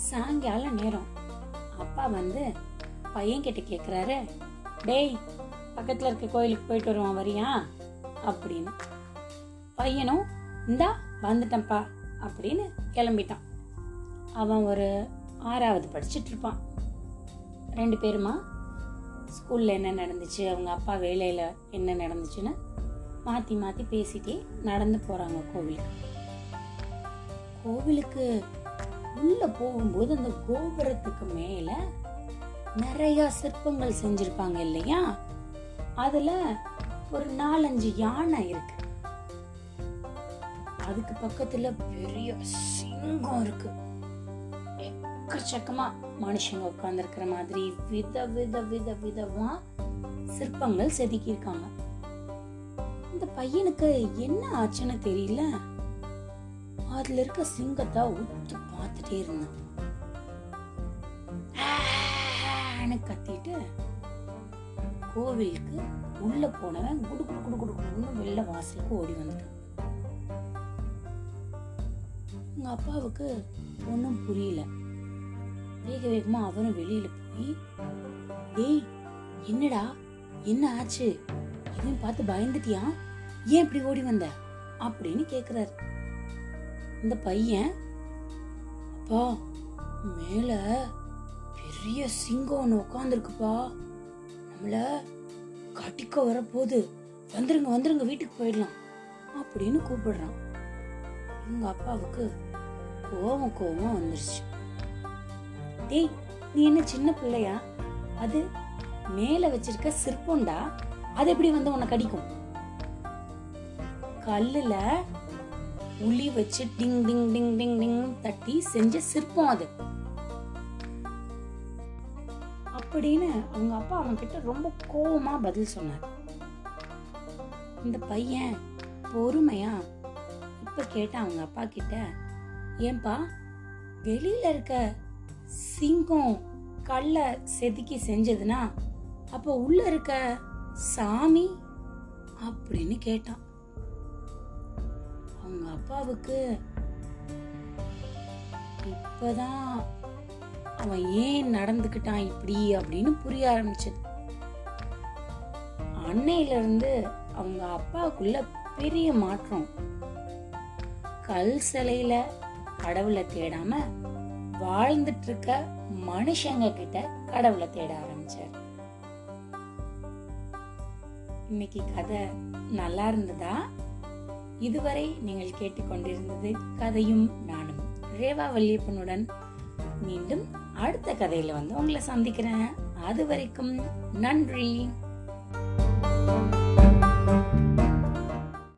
சாயங்காலம் நேரம். அப்பா வந்து பையன் கிட்ட கேக்குறாரு டேய் பக்கத்துல இருக்க கோயிலுக்கு போயிட்டு வருவான் வரியா? அப்படின்னு. பையனும் இந்தா வந்துட்டேன்ப்பா அப்படின்னு கிளம்பிட்டான். அவன் ஒரு ஆறாவது படிச்சிட்டு இருப்பான். ரெண்டு பேருமா? ஸ்கூல்ல என்ன நடந்துச்சு? அவங்க அப்பா வேலையில என்ன நடந்துச்சுன்னு மாத்தி மாத்தி பேசிட்டே நடந்து போறாங்க கோவிலுக்கு. கோவிலுக்கு உள்ள போகும்போது அந்த கோபுரத்துக்கு மேல நிறைய சிற்பங்கள் செஞ்சிருப்பாங்க இல்லையா? அதுல ஒரு நாலஞ்சு யானை இருக்கு. அதுக்கு பக்கத்துல பெரிய சிங்கம் இருக்கு. எக்கச்சக்கமா மனுஷங்க உட்கார்ந்து இருக்கிற மாதிரி வித வித வித விதமா சிற்பங்கள் செதுக்கியிருக்காங்க. இந்த பையனுக்கு என்ன ஆச்சுன்னு தெரியல. அதுல இருக்க சிங்கத்தை உத்து பார்த்துட்டே இருந்தான். கத்திட்டு கோவிலுக்கு உள்ள போனவன் குடு குடு குடு குடு குடுன்னு வெளில வாசலுக்கு ஓடி வந்துட்டான். உங்க அப்பாவுக்கு ஒன்றும் புரியல. வேக வேகமா அவரும் வெளியில போய் டேய் என்னடா? என்ன ஆச்சு? இவன் பார்த்து பயந்துட்டியா? ஏன் இப்படி ஓடி வந்த? அப்படின்னு கேக்குறாரு. இந்த பையன் அப்பா மேல பெரிய சிங்கம் ஒன்று உட்காந்துருக்குப்பா நம்மள கட்டிக்க வரப்போகுது. வந்துருங்க வந்துருங்க வீட்டுக்கு போயிடலாம் அப்படின்னு கூப்பிடுறான். எங்க அப்பாவுக்கு கோவம் கோவம் வந்துருச்சு. டேய் நீ என்ன சின்ன பிள்ளையா? அது மேல வச்சிருக்க சிற்பம்டா. அது எப்படி வந்து உன்னை கடிக்கும்? கல்லுல உளி வச்சு டிங் டிங் டிங் டிங் டிங் தட்டி செஞ்ச சிற்பம் அது. அப்படின்னு அவங்க அப்பா அவன் கிட்ட ரொம்ப கோபமா பதில் சொன்னார். இந்த பையன் பொறுமையா இப்ப கேட்ட அவங்க அப்பா கிட்ட ஏன்பா வெளியில இருக்க சிங்கம் கல்ல செதுக்கி செஞ்சதுன்னா அப்ப உள்ள இருக்க சாமி? அப்படின்னு கேட்டான். அவங்க அப்பாவுக்கு இப்பதான் அவன் ஏன் நடந்துக்கிட்டான் இப்படி அப்படின்னு புரிய ஆரம்பிச்சது. அன்னையில இருந்து அவங்க அப்பாவுக்குள்ள பெரிய மாற்றம். கல் சிலையில கடவுளை தேடாம வாழ்ந்துட்டு இருக்க மனுஷங்க கிட்ட கடவுளை தேட ஆரம்பிச்சார். இன்னைக்கு கதை நல்லா இருந்ததா? இதுவரை நீங்கள் கேட்டுக்கொண்டிருந்தது கதையும் நானும். ரேவா வல்லியப்பனுடன் மீண்டும் அடுத்த கதையில வந்து உங்களை சந்திக்கிறேன். அது வரைக்கும் நன்றி.